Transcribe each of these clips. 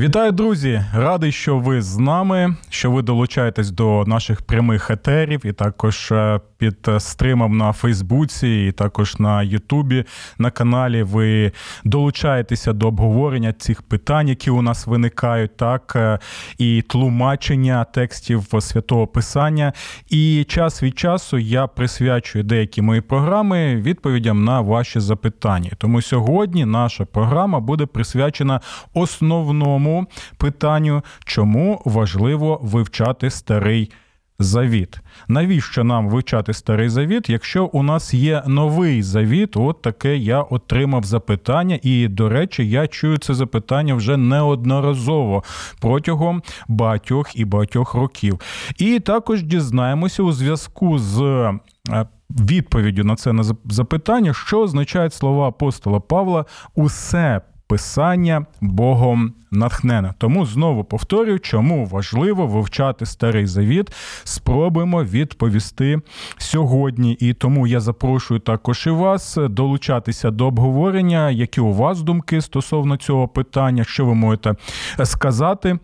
Вітаю, друзі! Радий, що ви з нами, що ви долучаєтесь до наших прямих етерів, і також е, під стримом на Фейсбуці, і також на Ютубі на каналі. Ви долучаєтеся до обговорення цих питань, які у нас виникають, так е, і тлумачення текстів святого Писання. І час від часу я присвячую деякі мої програми відповідям на ваші запитання. Тому сьогодні наша програма буде присвячена основному питанню, чому важливо вивчати старий. Завіт. Навіщо нам вивчати старий завіт, якщо у нас є новий завіт? От таке я отримав запитання, і, до речі, я чую це запитання вже неодноразово протягом багатьох і багатьох років. І також дізнаємося у зв'язку з е, відповіддю на це на запитання, що означають слова апостола Павла усе писання Богом натхнене. Тому знову повторюю, чому важливо вивчати старий завіт. Спробуємо відповісти сьогодні. І тому я запрошую також і вас долучатися до обговорення, які у вас думки стосовно цього питання, що ви можете сказати.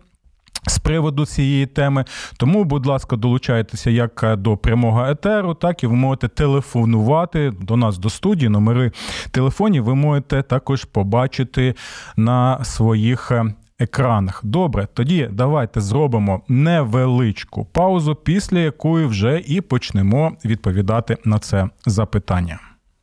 З приводу цієї теми, тому, будь ласка, долучайтеся як до прямого етеру, так і ви можете телефонувати до нас до студії. Номери телефонів ви можете також побачити на своїх е, екранах. Добре, тоді давайте зробимо невеличку паузу, після якої вже і почнемо відповідати на це запитання.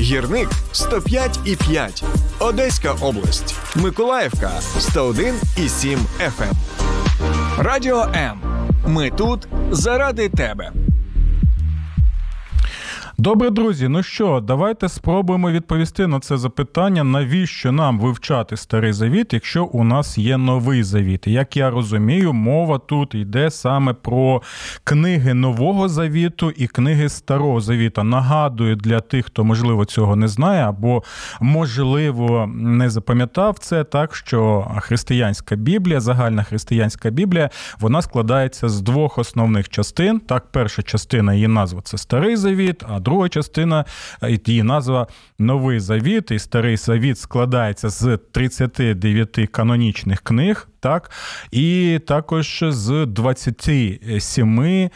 Гірник 105,5. Одеська область. Миколаївка 101,7 FM. Радіо М. Ми тут заради тебе. Добре, друзі. Ну що, давайте спробуємо відповісти на це запитання, навіщо нам вивчати старий завіт, якщо у нас є новий завіт. Як я розумію, мова тут йде саме про книги нового завіту і книги старого завіта. Нагадую для тих, хто можливо цього не знає, або можливо не запам'ятав це так, що християнська Біблія, загальна християнська Біблія, вона складається з двох основних частин. Так, перша частина її назва це старий завіт. а друга частина, е, її назва Новий Завіт. І Старий Завіт складається з 39 канонічних книг так, і також з 27 е,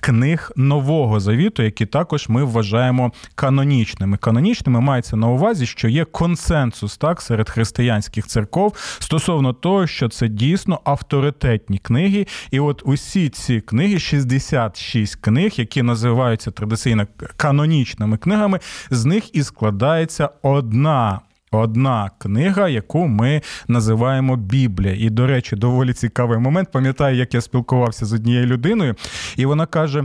книг Нового Завіту, які також ми вважаємо канонічними. Канонічними мається на увазі, що є консенсус так серед християнських церков стосовно того, що це дійсно авторитетні книги. І от усі ці книги, 66 книг, які називаються традиційно канонічними книгами, з них і складається одна Одна книга, яку ми називаємо Біблія. І, до речі, доволі цікавий момент. Пам'ятаю, як я спілкувався з однією людиною, і вона каже: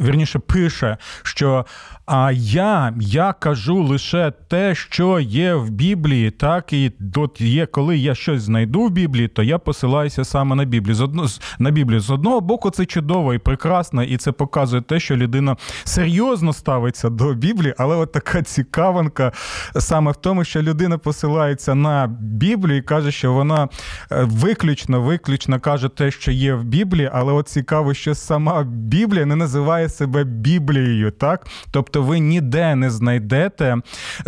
вірніше пише, що а я я кажу лише те, що є в Біблії, так і от є, коли я щось знайду в Біблії, то я посилаюся саме на Біблію. З одно, на Біблію. З одного боку, це чудово і прекрасно, і це показує те, що людина серйозно ставиться до Біблії, але от така цікавинка саме в тому, що людина посилається на Біблію і каже, що вона е, виключно, виключно каже те, що є в Біблії, але от цікаво, що сама Біблія не називає себе Біблією, так? Тобто ви ніде не знайдете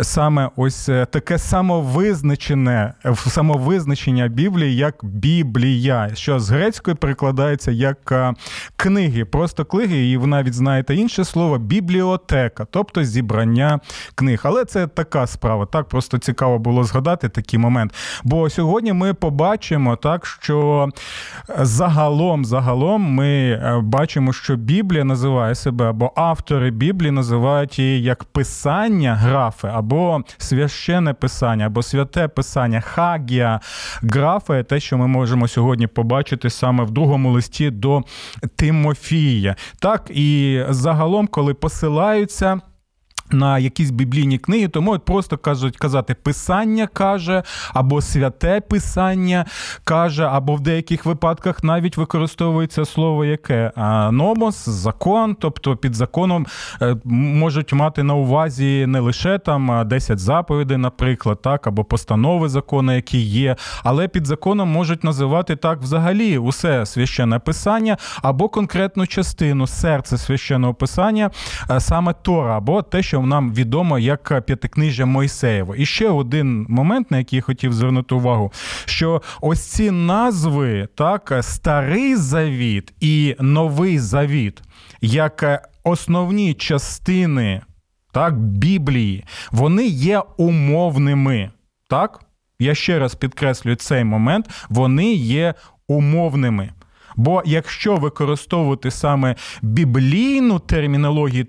саме ось е, таке самовизначене самовизначення Біблії як Біблія, що з грецької перекладається як е, книги, просто книги, і ви навіть знаєте інше слово бібліотека, тобто зібрання книг. Але це така справа. Так просто цікаво було згадати такий момент. Бо сьогодні ми побачимо так, що загалом, загалом ми е, бачимо, що Біблія називає себе або автори Біблії називають її як писання графи, або священне писання, або святе писання, хагія графа, те, що ми можемо сьогодні побачити саме в другому листі до Тимофія. Так і загалом, коли посилаються. На якісь біблійні книги, тому просто кажуть казати писання каже, або святе писання каже, або в деяких випадках навіть використовується слово яке номос, закон, тобто під законом е, можуть мати на увазі не лише там 10 заповідей, наприклад, так, або постанови закону, які є, але під законом можуть називати так взагалі усе священне писання, або конкретну частину серце священного писання, е, саме Тора, або те, що нам відомо як п'ятикнижжя Мойсеєво. І ще один момент, на який я хотів звернути увагу, що ось ці назви, так, старий завіт і новий завіт, як основні частини так, Біблії, вони є умовними. Так? Я ще раз підкреслюю цей момент, вони є умовними. Бо якщо використовувати саме біблійну термінологію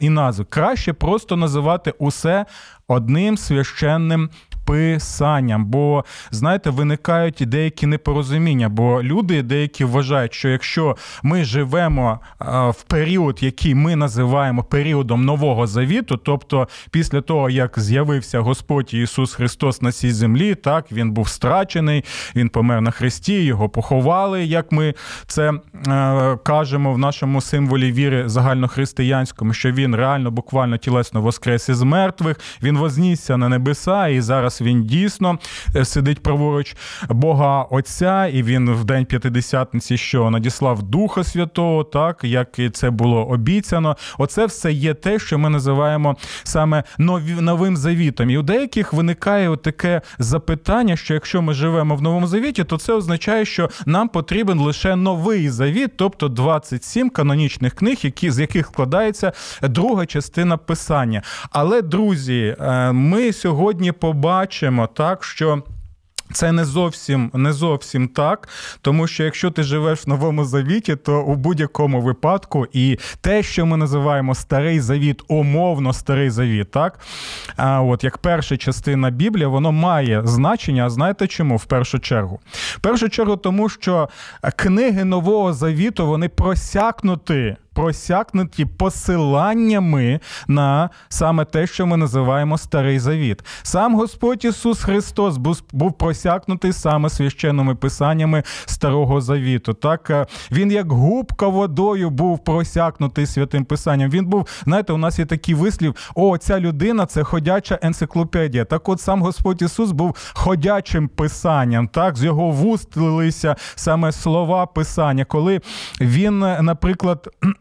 і назву, краще просто називати усе одним священним писанням. Бо, знаєте, виникають деякі непорозуміння, бо люди деякі вважають, що якщо ми живемо в період, який ми називаємо періодом Нового Завіту, тобто після того, як з'явився Господь Ісус Христос на цій землі, так він був страчений, він помер на хресті, його поховали, як ми це е, кажемо в нашому символі віри загальнохристиянському, що він реально буквально тілесно воскрес із мертвих, він вознісся на небеса і зараз зараз він дійсно е, сидить праворуч Бога Отця, і він в день п'ятидесятниці, що надіслав Духа Святого, так як і це було обіцяно. Оце все є те, що ми називаємо саме новим завітом. І у деяких виникає таке запитання, що якщо ми живемо в новому завіті, то це означає, що нам потрібен лише новий завіт, тобто 27 канонічних книг, які з яких складається друга частина писання. Але друзі, е, ми сьогодні побачимо бачимо так, що. Це не зовсім не зовсім так, тому що якщо ти живеш в новому завіті, то у будь-якому випадку і те, що ми називаємо старий завіт, умовно старий завіт, так а от як перша частина Біблії, воно має значення. А знаєте чому? В першу чергу? В першу чергу, тому що книги нового завіту вони просякнуті просякнуті посиланнями на саме те, що ми називаємо Старий Завіт. Сам Господь Ісус Христос був просякнутий саме священними писаннями Старого Завіту. Так е, він як губка водою був просякнутий святим писанням. Він був, знаєте, у нас є такий вислів: о, ця людина це ходяча енциклопедія. Так, от сам Господь Ісус був ходячим писанням. Так, з його вуст лилися саме слова писання, коли він, наприклад.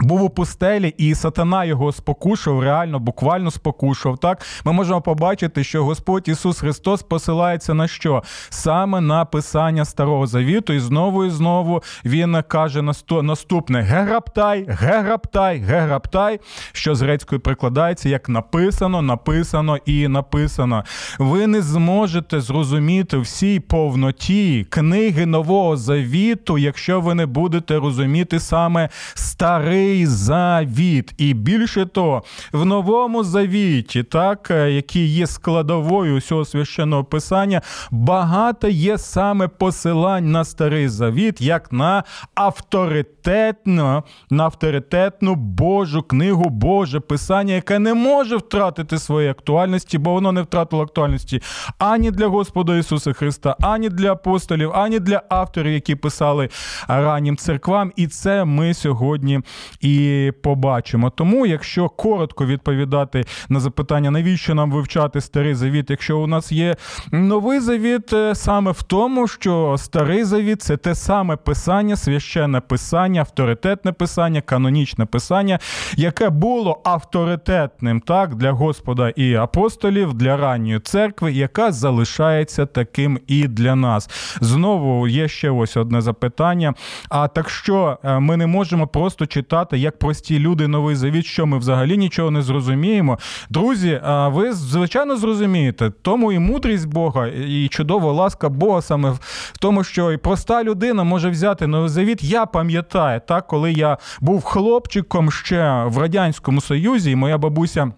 Був у пустелі, і сатана його спокушав, реально, буквально спокушав. Так ми можемо побачити, що Господь Ісус Христос посилається на що? Саме на писання Старого Завіту, і знову і знову він каже наступне: Гераптай, гераптай, гераптай, що з грецькою прикладається як написано, написано і написано. Ви не зможете зрозуміти всій повноті книги Нового Завіту, якщо ви не будете розуміти саме старий. Новий Завіт. І більше того, в новому завіті, так, е, який є складовою усього священного писання, багато є саме посилань на старий завіт, як на авторитетну, на авторитетну Божу книгу, Боже писання, яке не може втратити своєї актуальності, бо воно не втратило актуальності ані для Господа Ісуса Христа, ані для апостолів, ані для авторів, які писали раннім церквам. І це ми сьогодні і побачимо. Тому, якщо коротко відповідати на запитання, навіщо нам вивчати старий завіт, якщо у нас є новий завіт, е, саме в тому, що старий завіт це те саме писання, священне писання, авторитетне писання, канонічне писання, яке було авторитетним так для Господа і апостолів, для ранньої церкви, яка залишається таким і для нас. Знову є ще ось одне запитання. А так що е, ми не можемо просто читати як прості люди новий завіт, що ми взагалі нічого не зрозуміємо. Друзі, ви звичайно зрозумієте, тому і мудрість Бога, і чудова ласка Бога саме в тому, що і проста людина може взяти новий завіт. Я пам'ятаю, так, коли я був хлопчиком ще в радянському союзі, і моя бабуся.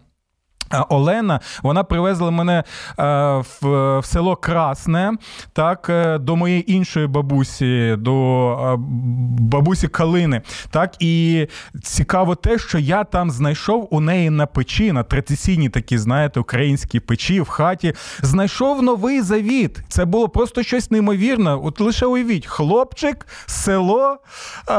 Олена, вона привезла мене е, в, село Красне, так, е, до моєї іншої бабусі, до е, бабусі Калини. Так, І цікаво те, що я там знайшов у неї на печі, на традиційній такі, знаєте, українські печі в хаті. Знайшов новий завіт. Це було просто щось неймовірне. От лише уявіть, хлопчик, село,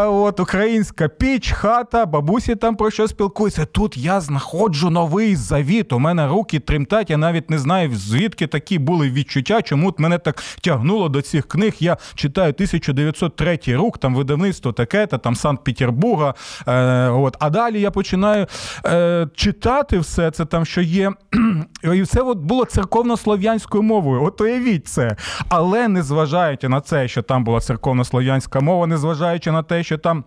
от українська піч, хата, бабусі там про що спілкуються. Тут я знаходжу новий завіт світ. Мене руки тремтять, я навіть не знаю, звідки такі були відчуття, чому мене так тягнуло до цих книг. Я читаю 1903 рік, там видавництво таке, та там Санкт-Петербурга. Е, от. А далі я починаю е, читати все це, там, що є. І все от було церковно-слов'янською мовою. От уявіть це. Але незважаючи на це, що там була церковно-слов'янська мова, незважаючи на те, що там.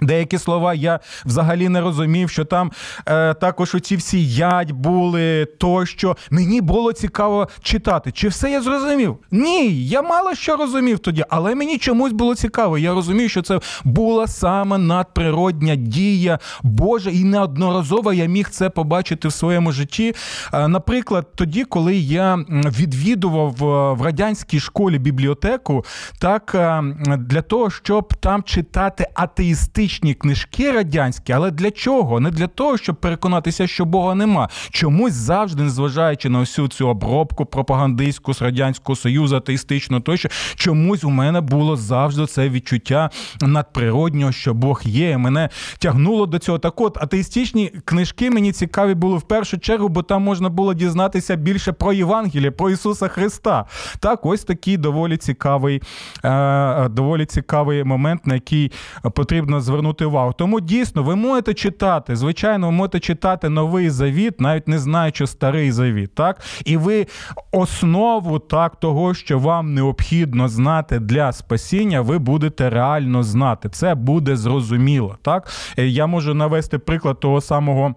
Деякі слова я взагалі не розумів, що там е, також оці всі ядь були тощо. Мені було цікаво читати. Чи все я зрозумів? Ні, я мало що розумів тоді, але мені чомусь було цікаво. Я розумів, що це була саме надприродня дія Божа, і неодноразово я міг це побачити в своєму житті. Е, наприклад, тоді, коли я відвідував в радянській школі бібліотеку, так е, для того, щоб там читати атеїстичні історичні книжки радянські, але для чого? Не для того, щоб переконатися, що Бога нема. Чомусь завжди, незважаючи на всю цю обробку пропагандистську з радянського союзу, атеїстичну, тощо чомусь у мене було завжди це відчуття надприроднього, що Бог є. Мене тягнуло до цього. Так, от атеїстичні книжки мені цікаві були в першу чергу, бо там можна було дізнатися більше про Євангеліє, про Ісуса Христа. Так, ось такий доволі цікавий, е, доволі цікавий момент, на який потрібно звернути звернути увагу. Тому дійсно ви можете читати. Звичайно, ви можете читати новий завіт, навіть не знаючи старий завіт. так? І ви основу так того, що вам необхідно знати для спасіння, ви будете реально знати. Це буде зрозуміло. так? Я можу навести приклад того самого.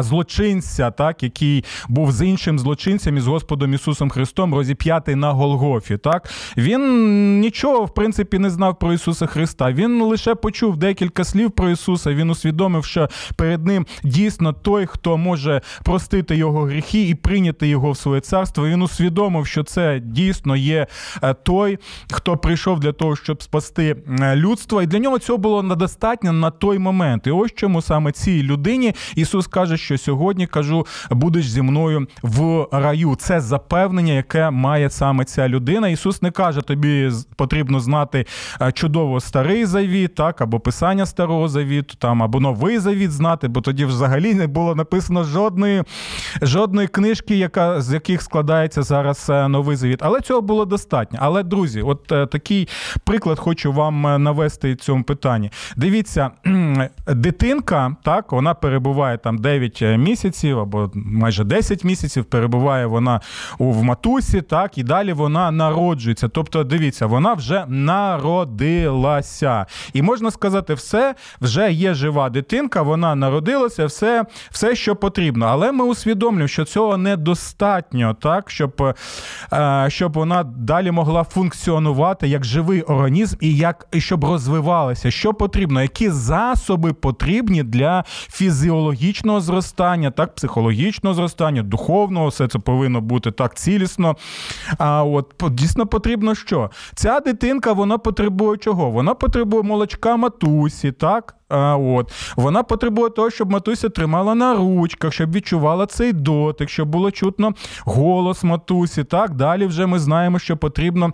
Злочинця, так, який був з іншим злочинцем із Господом Ісусом Христом, розіп'ятий на Голгофі. Так він нічого в принципі не знав про Ісуса Христа. Він лише почув декілька слів про Ісуса. Він усвідомив, що перед ним дійсно той, хто може простити його гріхи і прийняти його в своє царство. Він усвідомив, що це дійсно є е, той, хто прийшов для того, щоб спасти е, людство. І для нього цього було недостатньо на той момент. І ось чому саме цій людині Ісус каже каже, що сьогодні кажу, будеш зі мною в раю. Це запевнення, яке має саме ця людина. Ісус не каже, тобі потрібно знати е, чудово старий завіт, так або писання старого завіту, там або новий завіт знати, бо тоді взагалі не було написано жодної жодної книжки, яка з яких складається зараз е, новий завіт. Але цього було достатньо. Але друзі, от е, такий приклад хочу вам навести в цьому питанні. Дивіться, дитинка, так, вона перебуває там 9 е, місяців або майже 10 місяців перебуває вона в матусі, так, і далі вона народжується. Тобто, дивіться, вона вже народилася. І можна сказати, все вже є жива дитинка, вона народилася, все, все що потрібно. Але ми усвідомлюємо, що цього недостатньо, так, щоб е, щоб вона далі могла функціонувати як живий організм і як і щоб розвивалася. Що потрібно, які засоби потрібні для фізіологічного зростання, так, психологічного зростання, духовного, все це повинно бути так цілісно. А от дійсно потрібно що? Ця дитинка вона потребує чого? Вона потребує молочка матусі, так? А, от. Вона потребує того, щоб матуся тримала на ручках, щоб відчувала цей дотик, щоб було чутно голос матусі. Так, далі вже ми знаємо, що потрібно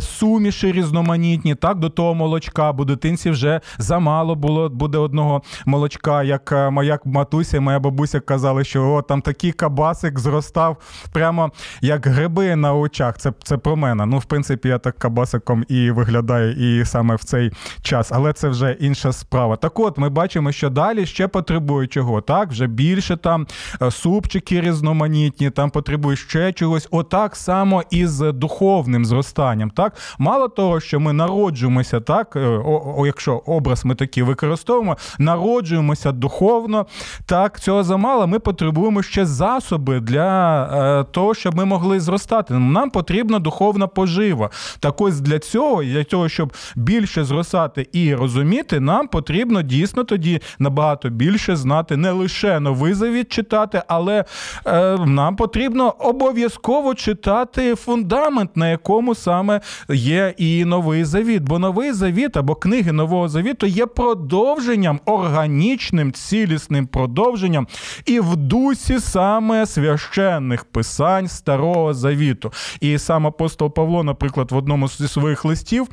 суміші різноманітні, так, до того молочка, бо дитинці вже замало було буде одного молочка. Як е, моя матуся, моя бабуся казали, що о, там такий кабасик зростав прямо як гриби на очах. Це це про мене. Ну, в принципі, я так кабасиком і виглядаю і саме в цей час, але це вже інша справа. Так от ми бачимо, що далі ще потребує чого. Так, вже більше там е, супчики різноманітні, там потребує ще чогось. Отак само і з духовним зростанням. Так, мало того, що ми народжуємося, так, е, о, о, якщо образ ми такий використовуємо, народжуємося духовно, так, цього замало, ми потребуємо ще засоби для е, того, щоб ми могли зростати. Нам потрібна духовна пожива. Так ось для цього, для того, щоб більше зростати і розуміти, нам потрібно дійсно тоді набагато більше знати не лише новий завіт читати, але е, нам потрібно обов'язково читати фундамент, на якому саме є і новий завіт. Бо новий завіт або книги нового завіту є продовженням, органічним, цілісним продовженням і в дусі саме священних писань старого завіту. І сам апостол Павло, наприклад, в одному зі своїх листів.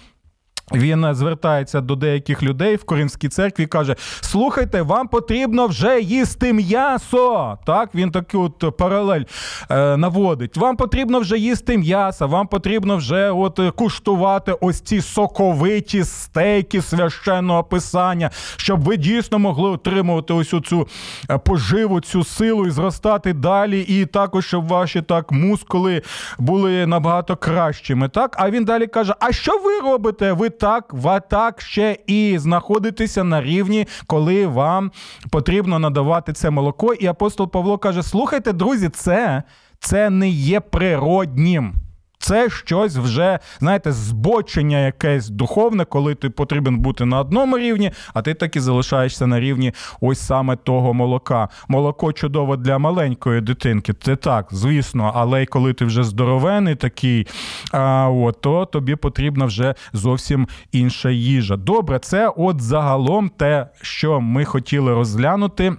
Він звертається до деяких людей в Коринській церкві і каже: Слухайте, вам потрібно вже їсти м'ясо. Так, він таку от паралель е, наводить. Вам потрібно вже їсти м'ясо, вам потрібно вже от куштувати ось ці соковиті стейки священного писання, щоб ви дійсно могли отримувати ось цю е, поживу, цю силу і зростати далі. І також, щоб ваші так мускули були набагато кращими. Так, а він далі каже: А що ви робите? Ви так, в атак ще і знаходитися на рівні, коли вам потрібно надавати це молоко. І апостол Павло каже: слухайте, друзі, це, це не є природнім. Це щось вже, знаєте, збочення якесь духовне, коли ти потрібен бути на одному рівні, а ти таки залишаєшся на рівні ось саме того молока. Молоко чудово для маленької дитинки. Це так, звісно, але й коли ти вже здоровений такий, а, от, то тобі потрібна вже зовсім інша їжа. Добре, це от загалом те, що ми хотіли розглянути.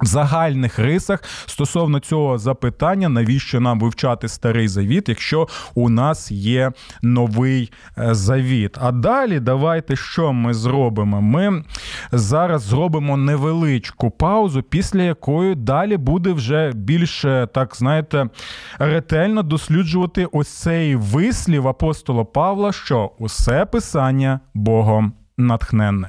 В загальних рисах стосовно цього запитання, навіщо нам вивчати старий завіт, якщо у нас є новий е, завіт? А далі давайте що ми зробимо? Ми зараз зробимо невеличку паузу, після якої далі буде вже більше, так знаєте, ретельно досліджувати ось цей вислів апостола Павла, що усе писання Богом натхненне.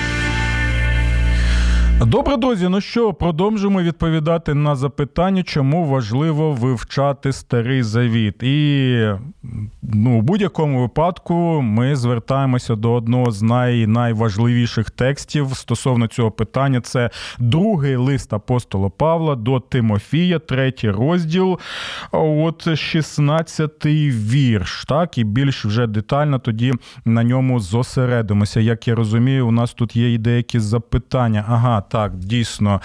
Добре, друзі. Ну що, продовжимо відповідати на запитання, чому важливо вивчати старий завіт. І ну, у будь-якому випадку ми звертаємося до одного з най, найважливіших текстів стосовно цього питання. Це другий лист апостола Павла до Тимофія, третій розділ, от 16-й вірш. Так, і більш вже детально тоді на ньому зосередимося. Як я розумію, у нас тут є і деякі запитання. Ага, так, дійсно.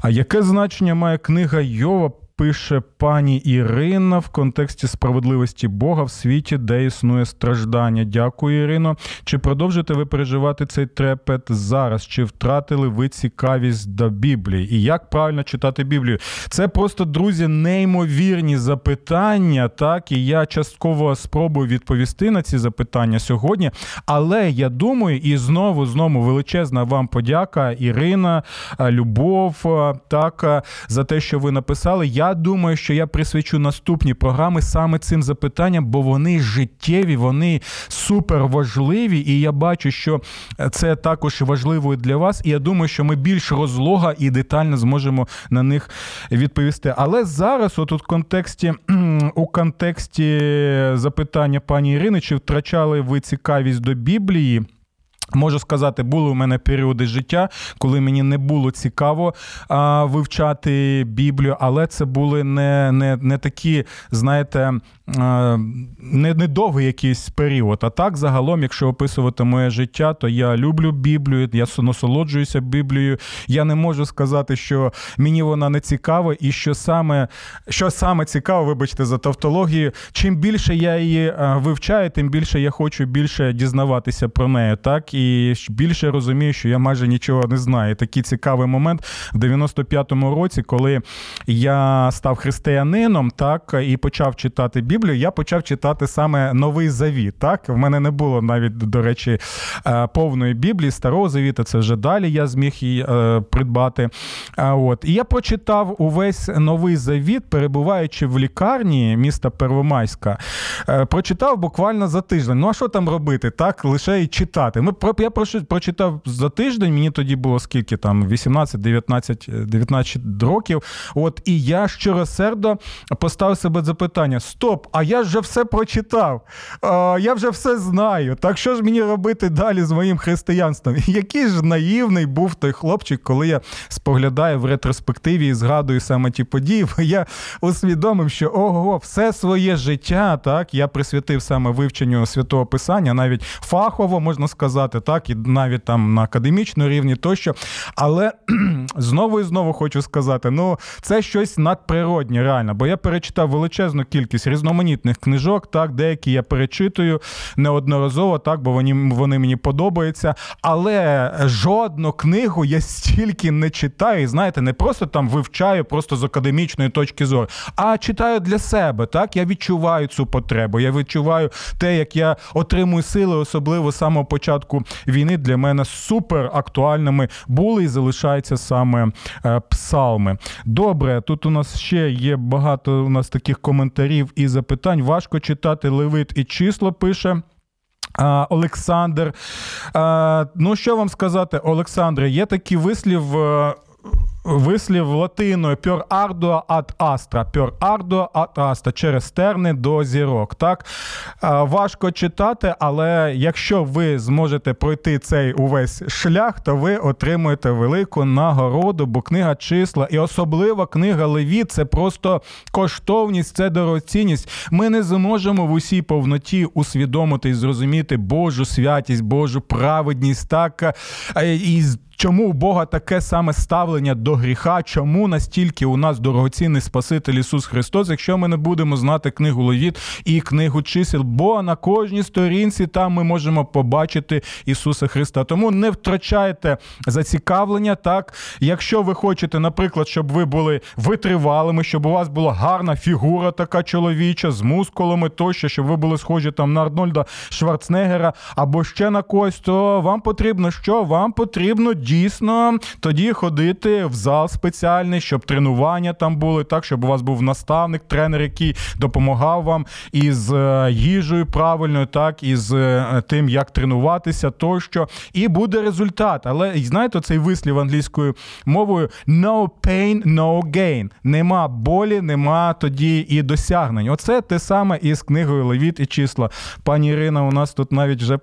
А яке значення має книга Йова? Пише пані Ірина в контексті справедливості Бога в світі, де існує страждання. Дякую, Ірино. Чи продовжите ви переживати цей трепет зараз? Чи втратили ви цікавість до Біблії? І як правильно читати Біблію? Це просто, друзі, неймовірні запитання. Так, і я частково спробую відповісти на ці запитання сьогодні. Але я думаю, і знову знову величезна вам подяка, Ірина, Любов, так, за те, що ви написали. Я думаю, що я присвячу наступні програми саме цим запитанням, бо вони життєві, вони супер важливі, і я бачу, що це також важливо для вас. І я думаю, що ми більш розлога і детально зможемо на них відповісти. Але зараз, от у контексті у контексті запитання пані Ірини, чи втрачали ви цікавість до Біблії? Можу сказати, були у мене періоди життя, коли мені не було цікаво а, вивчати Біблію, але це були не не, не такі, знаєте, а, не, якийсь період. А так, загалом, якщо описувати моє життя, то я люблю Біблію, я насолоджуюся Біблією. Я не можу сказати, що мені вона не цікава, і що саме що саме цікаво, вибачте, за тавтологію. Чим більше я її вивчаю, тим більше я хочу більше дізнаватися про неї. Так і більше розумію, що я майже нічого не знаю. Такий цікавий момент в 95-му році, коли я став християнином, так і почав читати Біблію. Я почав читати саме новий завіт. Так, в мене не було навіть до речі е, повної Біблії, старого завіта. Це вже далі я зміг її е, придбати. От і я прочитав увесь новий завіт, перебуваючи в лікарні міста Первомайська. Е, прочитав буквально за тиждень. Ну а що там робити? Так, лише і читати. Ми я прочитав за тиждень, мені тоді було скільки там 18, 19, 19 років. От і я щиросердо поставив себе запитання: Стоп, а я вже все прочитав, а, я вже все знаю. Так що ж мені робити далі з моїм християнством? Який ж наївний був той хлопчик, коли я споглядаю в ретроспективі і згадую саме ті події, бо я усвідомив, що ого, все своє життя так я присвятив саме вивченню святого писання, навіть фахово можна сказати так, і навіть там на академічному рівні тощо. Але знову і знову хочу сказати: ну це щось надприроднє, реально, бо я перечитав величезну кількість різноманітних книжок, так, деякі я перечитую неодноразово, так, бо вони вони мені подобаються. Але жодну книгу я стільки не читаю, знаєте, не просто там вивчаю, просто з академічної точки зору, а читаю для себе. Так, я відчуваю цю потребу. Я відчуваю те, як я отримую сили, особливо з самого початку війни для мене супер актуальними були і залишаються саме е, псалми. Добре, тут у нас ще є багато у нас таких коментарів і запитань. Важко читати Левит і число пише. Олександр. Ну, що вам сказати, Олександре, є такий вислів е, Вислів латиною пьор ардуа ад астра, пьор ардуа ад астра через терни до зірок. Так важко читати, але якщо ви зможете пройти цей увесь шлях, то ви отримуєте велику нагороду, бо книга числа і особлива книга Левіт це просто коштовність, це дорогоцінність. Ми не зможемо в усій повноті усвідомити і зрозуміти Божу святість, Божу праведність, так і Чому у Бога таке саме ставлення до гріха? Чому настільки у нас дорогоцінний Спаситель Ісус Христос, якщо ми не будемо знати книгу Левіт і книгу чисел? Бо на кожній сторінці там ми можемо побачити Ісуса Христа. Тому не втрачайте зацікавлення. Так, якщо ви хочете, наприклад, щоб ви були витривалими, щоб у вас була гарна фігура, така чоловіча з мускулами, тощо, щоб ви були схожі там на Арнольда Шварценеггера або ще на когось, то вам потрібно що? Вам потрібно дійсно тоді ходити в зал спеціальний, щоб тренування там були, так, щоб у вас був наставник, тренер, який допомагав вам із е, їжею правильною, так, із е, тим, як тренуватися, тощо. І буде результат. Але знаєте, цей вислів англійською мовою no pain, no gain. Нема болі, нема тоді і досягнень. Оце те саме із книгою Левіт і числа. Пані Ірина у нас тут навіть вже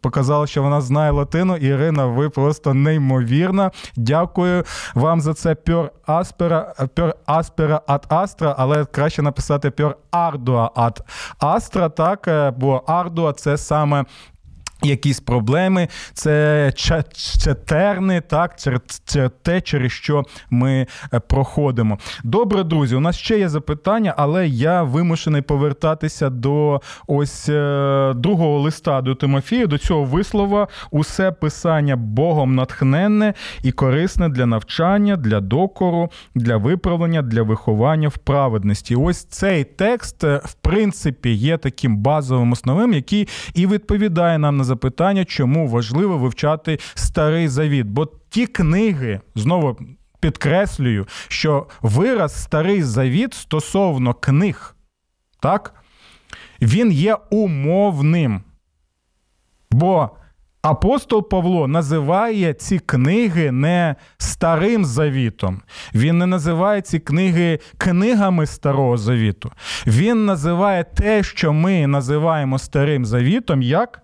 показала, що вона знає латину. Ірина, ви просто неймовірно неймовірна. Дякую вам за це. Пьор аспера, пьор аспера ад астра, але краще написати пьор ардуа ад астра, так, е, бо ардуа це саме Якісь проблеми, це четерни, так, це те, через що ми е, проходимо. Добре, друзі, у нас ще є запитання, але я вимушений повертатися до ось е, другого листа до Тимофію, до цього вислова. Усе писання Богом натхненне і корисне для навчання, для докору, для виправлення, для виховання в праведності. Ось цей текст, е, в принципі, є таким базовим основним, який і відповідає нам на запитання, чому важливо вивчати старий завіт. Бо ті книги знову. Підкреслюю, що вираз старий завіт стосовно книг, так, він є умовним. Бо апостол Павло називає ці книги не старим завітом. Він не називає ці книги книгами Старого Завіту. Він називає те, що ми називаємо старим завітом, як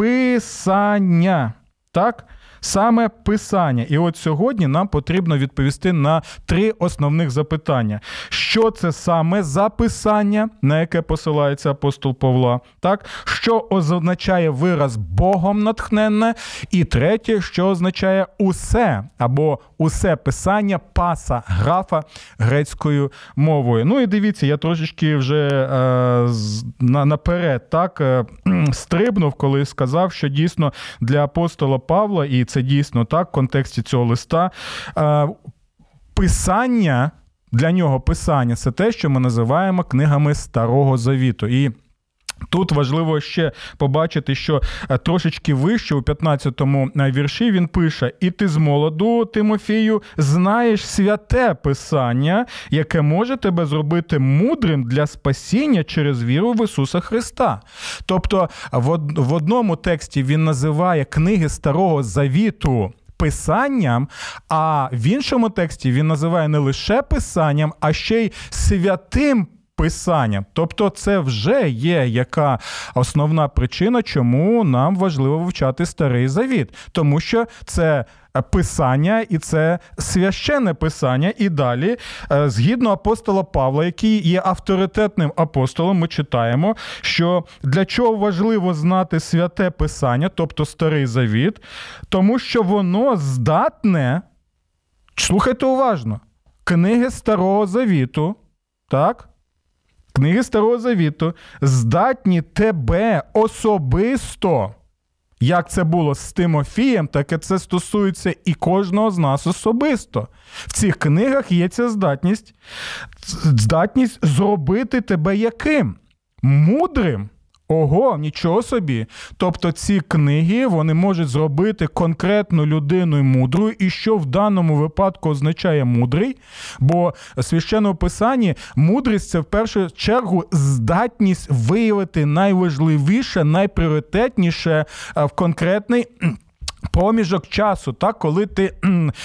Писання. Так? Саме писання. І от сьогодні нам потрібно відповісти на три основних запитання: що це саме за писання, на яке посилається апостол Павла, так? що означає вираз Богом натхненне, і третє, що означає усе або усе писання паса графа грецькою мовою. Ну і дивіться, я трошечки вже е, на, наперед так е, стрибнув, коли сказав, що дійсно для апостола Павла і це дійсно так в контексті цього листа. Е, писання для нього писання це те, що ми називаємо книгами Старого Завіту. І Тут важливо ще побачити, що е, трошечки вище у 15-му е, вірші він пише: І ти з молоду, Тимофію, знаєш святе Писання, яке може тебе зробити мудрим для спасіння через віру в Ісуса Христа. Тобто, в одному тексті він називає книги Старого Завіту. Писанням, а в іншому тексті він називає не лише писанням, а ще й святим писанням. Тобто, це вже є яка основна причина, чому нам важливо вивчати старий завіт, тому що це. Писання, і це священне писання. І далі, е, згідно апостола Павла, який є авторитетним апостолом, ми читаємо, що для чого важливо знати святе писання, тобто старий завіт, тому що воно здатне, слухайте уважно, книги Старого Завіту, так? Книги Старого Завіту здатні тебе особисто. Як це було з Тимофієм, так і це стосується і кожного з нас особисто. В цих книгах є ця здатність, здатність зробити тебе яким? Мудрим. Ого, нічого собі. Тобто ці книги вони можуть зробити конкретну людину мудрою, і що в даному випадку означає мудрий, бо в священному писанні мудрість це в першу чергу здатність виявити найважливіше, найпріоритетніше в конкретний. Проміжок часу, так, коли ти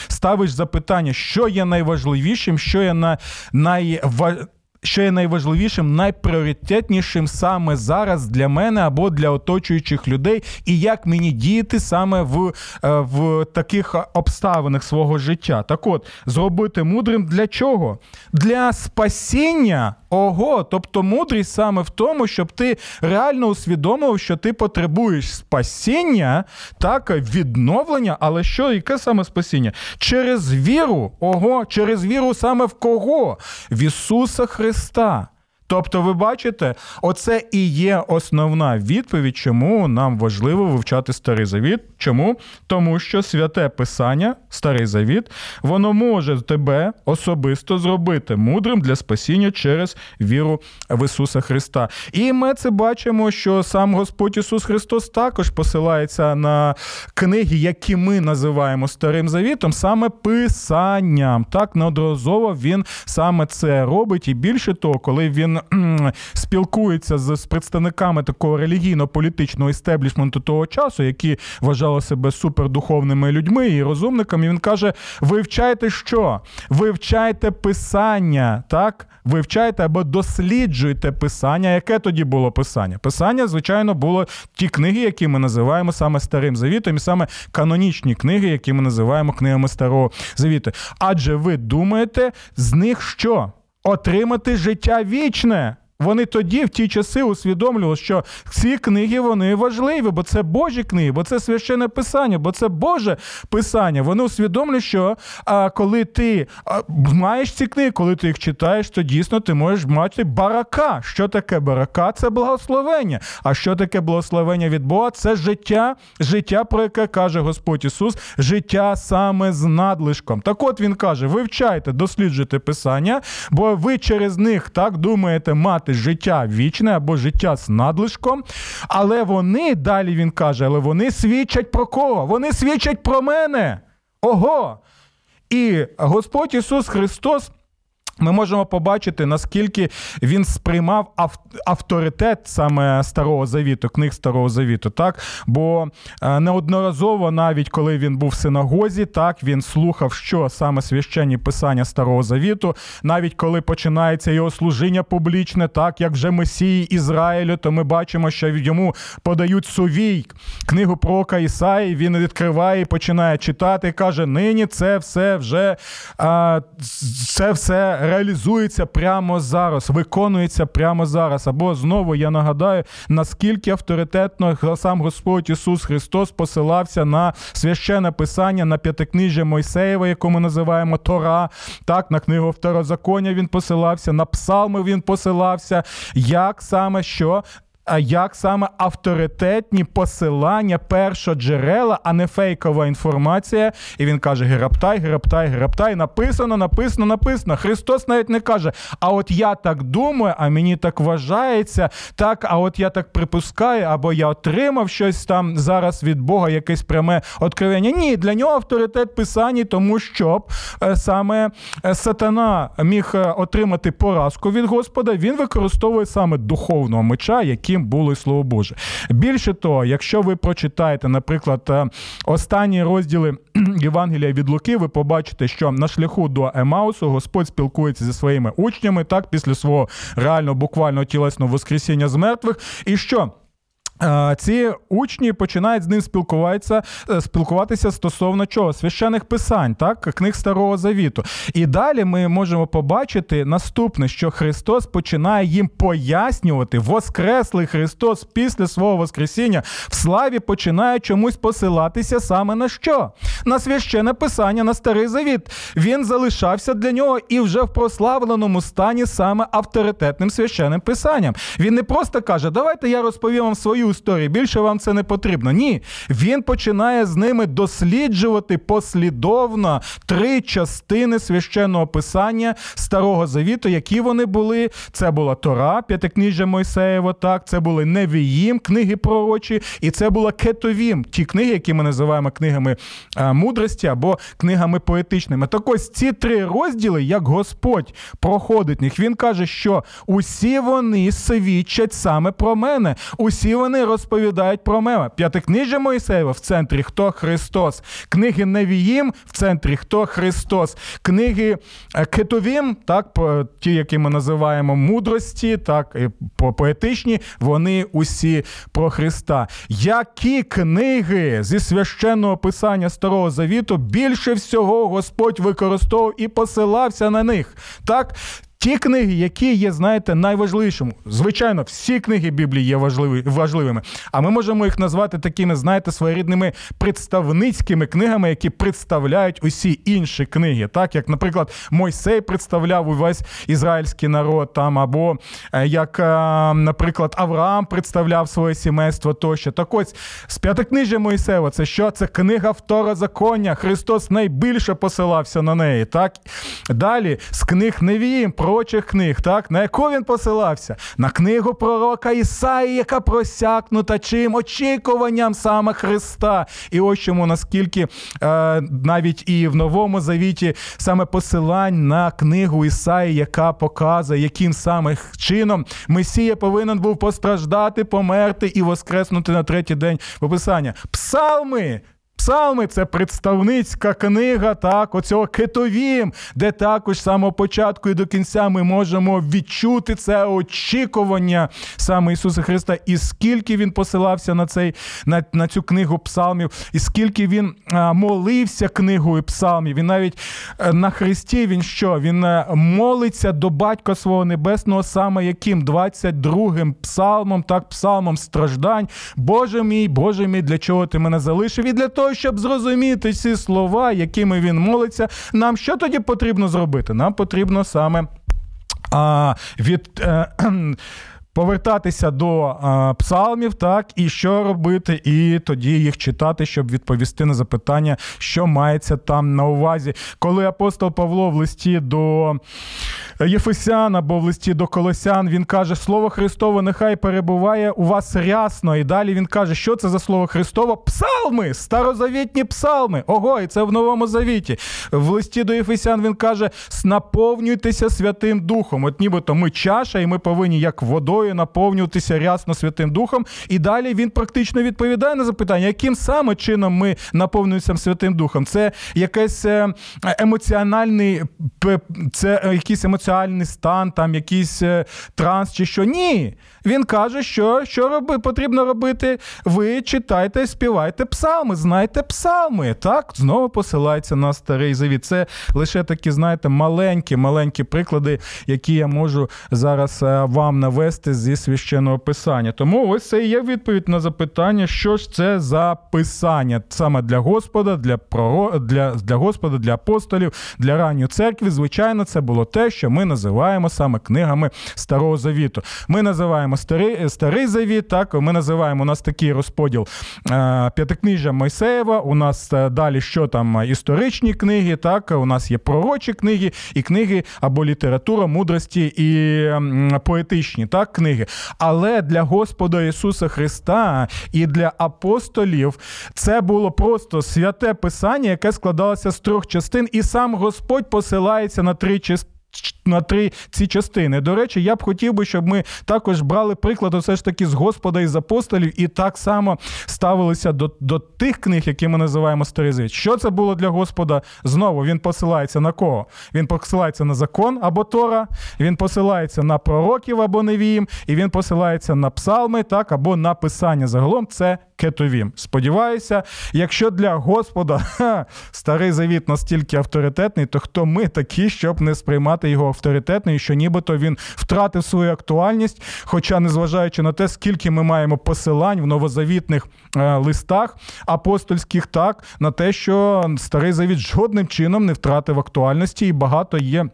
ставиш запитання, що є найважливішим, що є на найва що є найважливішим, найпріоритетнішим саме зараз для мене або для оточуючих людей, і як мені діяти саме в е, в таких обставинах свого життя. Так от, зробити мудрим для чого? Для спасіння. Ого, тобто мудрість саме в тому, щоб ти реально усвідомив, що ти потребуєш спасіння, так, відновлення, але що, яке саме спасіння? Через віру, ого, через віру саме в кого? В Ісуса Христа. Тобто, ви бачите, оце і є основна відповідь, чому нам важливо вивчати старий завіт. Чому? Тому що святе Писання, старий завіт, воно може тебе особисто зробити мудрим для спасіння через віру в Ісуса Христа. І ми це бачимо, що сам Господь Ісус Христос також посилається на книги, які ми називаємо Старим Завітом, саме Писанням. Так неодноразово він саме це робить, і більше того, коли він спілкується з, з представниками такого релігійно-політичного істеблішменту того часу, які вважали себе супердуховними людьми і розумниками. Він каже: вивчайте що? Вивчайте писання, так? Вивчайте або досліджуйте писання. Яке тоді було писання? Писання, звичайно, було ті книги, які ми називаємо саме Старим Завітом, і саме канонічні книги, які ми називаємо книгами Старого Завіту. Адже ви думаєте, з них що? Отримати життя вічне. Вони тоді, в ті часи, усвідомлювали, що ці книги вони важливі, бо це Божі книги, бо це священне писання, бо це Боже писання. Вони усвідомлюють, що а, коли ти а, маєш ці книги, коли ти їх читаєш, то дійсно ти можеш мати барака. Що таке барака? Це благословення. А що таке благословення від Бога? Це життя, життя, про яке каже Господь Ісус, життя саме з надлишком. Так от він каже: вивчайте, досліджуйте писання, бо ви через них так думаєте мати мати життя вічне або життя з надлишком. Але вони, далі він каже, але вони свідчать про кого? Вони свідчать про мене. Ого! І Господь Ісус Христос Ми можемо побачити, наскільки він сприймав авторитет саме старого завіту, книг старого завіту. Так, бо е, неодноразово, навіть коли він був в синагозі, так він слухав, що саме священні писання старого завіту, навіть коли починається його служіння публічне, так як вже Месії Ізраїлю, то ми бачимо, що йому подають сувій книгу пророка Ісаї. Він відкриває і починає читати. Каже: Нині це все вже це все реалізується прямо зараз, виконується прямо зараз. Або знову я нагадаю, наскільки авторитетно сам Господь Ісус Христос посилався на священне писання, на п'ятикнижжя Мойсеєва, яку ми називаємо Тора, так, на книгу Второзаконня він посилався, на псалми він посилався. Як саме що а як саме авторитетні посилання першоджерела, а не фейкова інформація. І він каже: Гераптай, Гераптай, Гераптай. Написано, написано, написано. Христос навіть не каже: А от я так думаю, а мені так вважається, так, а от я так припускаю, або я отримав щось там зараз від Бога, якесь пряме откровення. Ні, для нього авторитет писані, тому щоб е, саме е, сатана міг е, отримати поразку від Господа, він використовує саме духовного меча, який яким було слово Боже. Більше того, якщо ви прочитаєте, наприклад, е, останні розділи Євангелія від Луки, ви побачите, що на шляху до Емаусу Господь спілкується зі своїми учнями так після свого реально буквально тілесного воскресіння з мертвих, і що. Ці учні починають з ним спілкуватися е, спілкуватися стосовно чого? Священих писань, так, книг Старого Завіту. І далі ми можемо побачити наступне, що Христос починає їм пояснювати, Воскреслий Христос після свого Воскресіння в славі починає чомусь посилатися саме на що? На священне писання, на старий завіт. Він залишався для нього і вже в прославленому стані саме авторитетним священним писанням. Він не просто каже, давайте я розповім вам свою свою історію. Більше вам це не потрібно. Ні, він починає з ними досліджувати послідовно три частини священного писання Старого Завіту, які вони були. Це була Тора, п'ятикніжжя Мойсеєва, так, це були Невіїм, книги пророчі, і це була Кетовім, ті книги, які ми називаємо книгами мудрості або книгами поетичними. Так ось ці три розділи, як Господь проходить них, він каже, що усі вони свідчать саме про мене. Усі вони вони розповідають про мене. П'ятикнижжя Моїсеєва в центрі Хто Христос, книги Невіїм в центрі Хто Христос, книги е, Кетовім, так, ті, які ми називаємо мудрості, так, поетичні, вони усі про Христа. Які книги зі священного писання Старого Завіту більше всього Господь використовував і посилався на них? Так, Ті книги, які є, знаєте, найважливішими. Звичайно, всі книги Біблії є важливі, важливими. А ми можемо їх назвати такими, знаєте, своєрідними представницькими книгами, які представляють усі інші книги. Так, як, наприклад, Мойсей представляв увесь ізраїльський народ, там, або е, як, е, наприклад, Авраам представляв своє сімейство тощо. Так ось з п'ятикнижжя Мойсева, це що? Це книга второзаконня. Христос найбільше посилався на неї. Так? Далі з книг Невіїм про пророчих книг, так? на яку він посилався? На книгу пророка Ісаї, яка просякнута чим? Очікуванням саме Христа. І ось чому наскільки е, навіть і в Новому Завіті саме посилань на книгу Ісаї, яка показує, яким саме чином Месія повинен був постраждати, померти і воскреснути на третій день пописання. Псалми Псалми це представницька книга, так, оцього Кетовім, де також з самого початку і до кінця ми можемо відчути це очікування саме Ісуса Христа, і скільки він посилався на цей, на, на цю книгу псалмів, і скільки він а, молився книгою псалмів. Він навіть а, е, на Христі він що? Він а, е, молиться до Батька свого Небесного, саме яким 22-м псалмом, так, псалмом страждань. Боже мій, Боже мій, для чого ти мене залишив? І для того, щоб зрозуміти ці слова, якими він молиться, нам що тоді потрібно зробити? Нам потрібно саме а, від. Е, повертатися до а, псалмів, так, і що робити, і тоді їх читати, щоб відповісти на запитання, що мається там на увазі. Коли апостол Павло в листі до Єфесян або в листі до Колосян, він каже, Слово Христове нехай перебуває у вас рясно. І далі він каже, що це за слово Христове? Псалми, старозавітні псалми. Ого, і це в Новому Завіті. В листі до Єфесян він каже: наповнюйтеся Святим Духом. От нібито ми чаша, і ми повинні як водою наповнюватися рясно Святим Духом. І далі він практично відповідає на запитання, яким саме чином ми наповнюємося Святим Духом. Це якийсь е, емоціональний, це якийсь емоціональний стан, там якийсь е, транс чи що. Ні. Він каже, що що роби, потрібно робити. Ви читайте, співайте псалми, знайте псалми. Так, знову посилається на старий завіт. Це лише такі, знаєте, маленькі, маленькі приклади, які я можу зараз е, вам навести зі священного писання. Тому ось це і є відповідь на запитання, що ж це за писання саме для Господа, для про для, для Господа, для апостолів, для ранньої церкви. Звичайно, це було те, що ми називаємо саме книгами Старого Завіту. Ми називаємо старий старий завіт. Так, ми називаємо у нас такий розподіл е, п'ятикнижжя Мойсеєва. У нас е, далі що там історичні книги, так у нас є пророчі книги і книги або література, мудрості і поетичні так, книги. Але для Господа Ісуса Христа і для апостолів це було просто святе писання, яке складалося з трьох частин, і сам Господь посилається на три частини на три ці частини. До речі, я б хотів би, щоб ми також брали приклад все ж таки з Господа і з апостолів, і так само ставилися до до тих книг, які ми називаємо Старий Що це було для Господа? Знову він посилається на кого? Він посилається на закон або Тора, він посилається на пророків або Невіїм, і він посилається на псалми, так, або на писання. Загалом це кетовім. Сподіваюся, якщо для Господа ха, старий завіт настільки авторитетний, то хто ми такі, щоб не сприймати його авторитетною, що нібито він втратив свою актуальність. Хоча, незважаючи на те, скільки ми маємо посилань в новозавітних е, листах апостольських, так на те, що старий завіт жодним чином не втратив актуальності, і багато є.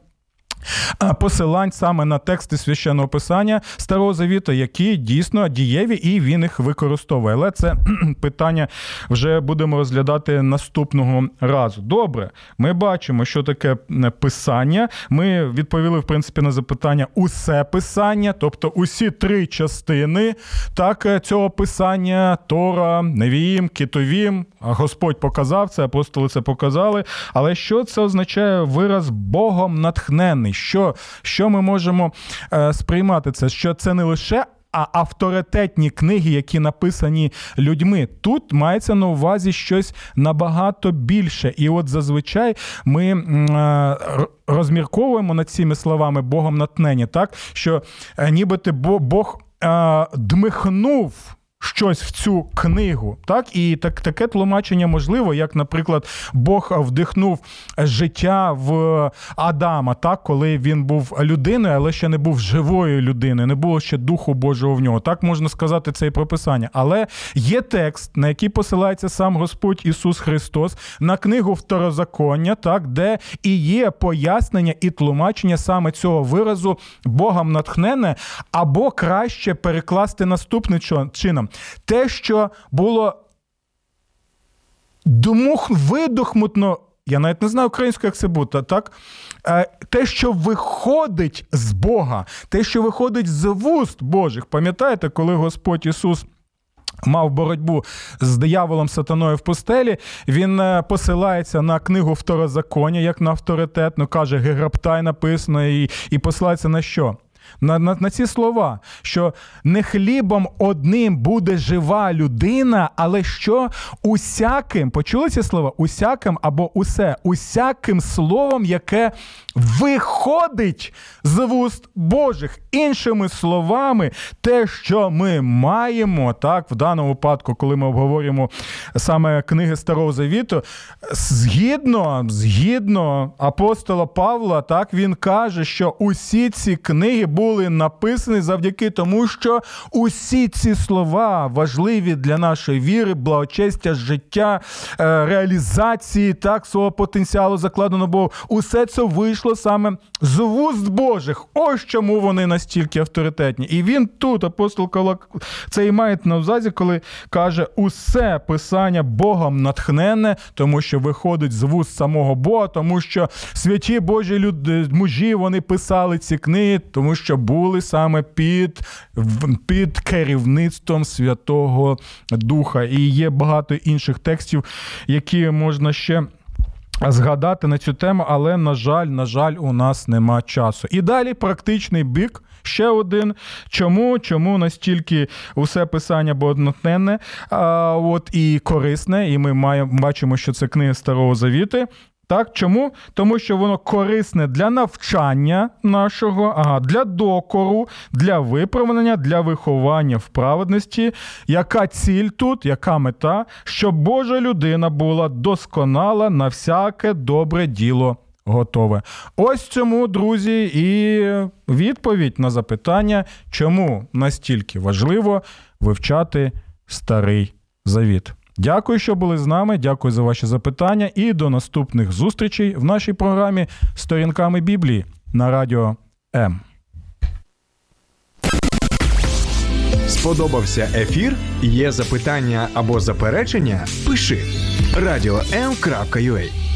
Посилань саме на тексти священного писання Старого Завіту, які дійсно дієві, і він їх використовує. Але це питання вже будемо розглядати наступного разу. Добре, ми бачимо, що таке писання. Ми відповіли, в принципі, на запитання усе писання, тобто усі три частини так, цього писання: Тора, Невіїм, Китовім. Господь показав це, апостоли це показали. Але що це означає вираз Богом натхнений? Що що ми можемо е, сприймати це? Що це не лише. А авторитетні книги, які написані людьми, тут мається на увазі щось набагато більше. І от зазвичай ми е, розмірковуємо над цими словами Богом натнені, так що е, нібито Бог дмихнув щось в цю книгу. Так, І так, таке тлумачення можливо, як, наприклад, Бог вдихнув життя в Адама, так, коли він був людиною, але ще не був живою людиною, не було ще Духу Божого в нього. Так можна сказати це і про Писання. Але є текст, на який посилається сам Господь Ісус Христос, на книгу Второзаконня, так, де і є пояснення і тлумачення саме цього виразу Богом натхнене, або краще перекласти наступним чином те, що було дмух, видохмутно, я навіть не знаю українською, як це буде, так? Е, те, що виходить з Бога, те, що виходить з вуст Божих. Пам'ятаєте, коли Господь Ісус. Мав боротьбу з дияволом сатаною в пустелі. Він е, посилається на книгу Второзаконня, як на авторитетну, каже, Гераптай написано, і і посилається на що? На, на, на ці слова, що не хлібом одним буде жива людина, але що усяким, почули ці слова? Усяким або усе, усяким словом, яке виходить з вуст Божих. Іншими словами, те, що ми маємо, так, в даному випадку, коли ми обговорюємо саме книги Старого Завіту, згідно, згідно апостола Павла, так, він каже, що усі ці книги були написані завдяки тому, що усі ці слова важливі для нашої віри, благочестя, життя, е, реалізації так свого потенціалу закладено Богу. Усе це вийшло саме з вуст Божих. Ось чому вони настільки авторитетні. І він тут, апостол Калак, це і має на увазі, коли каже, усе писання Богом натхненне, тому що виходить з вуст самого Бога, тому що святі Божі люди, мужі вони писали ці книги, тому що були саме під, під керівництвом Святого Духа. І є багато інших текстів, які можна ще. Згадати на цю тему, але на жаль, на жаль, у нас нема часу. І далі практичний бік. Ще один. Чому? Чому настільки усе писання однотненне а, от, і корисне, і ми маємо, бачимо, що це книга Старого Завіти. Так, чому? Тому що воно корисне для навчання нашого, ага, для докору, для виправлення, для виховання в праведності. Яка ціль тут, яка мета? Щоб Божа людина була досконала на всяке добре діло готове. Ось цьому, друзі, і відповідь на запитання, чому настільки важливо вивчати старий завіт. Дякую, що були з нами. Дякую за ваші запитання і до наступних зустрічей в нашій програмі Сторінками Біблії на радіо М. Сподобався ефір? Є запитання або заперечення? Пиши радіом.ua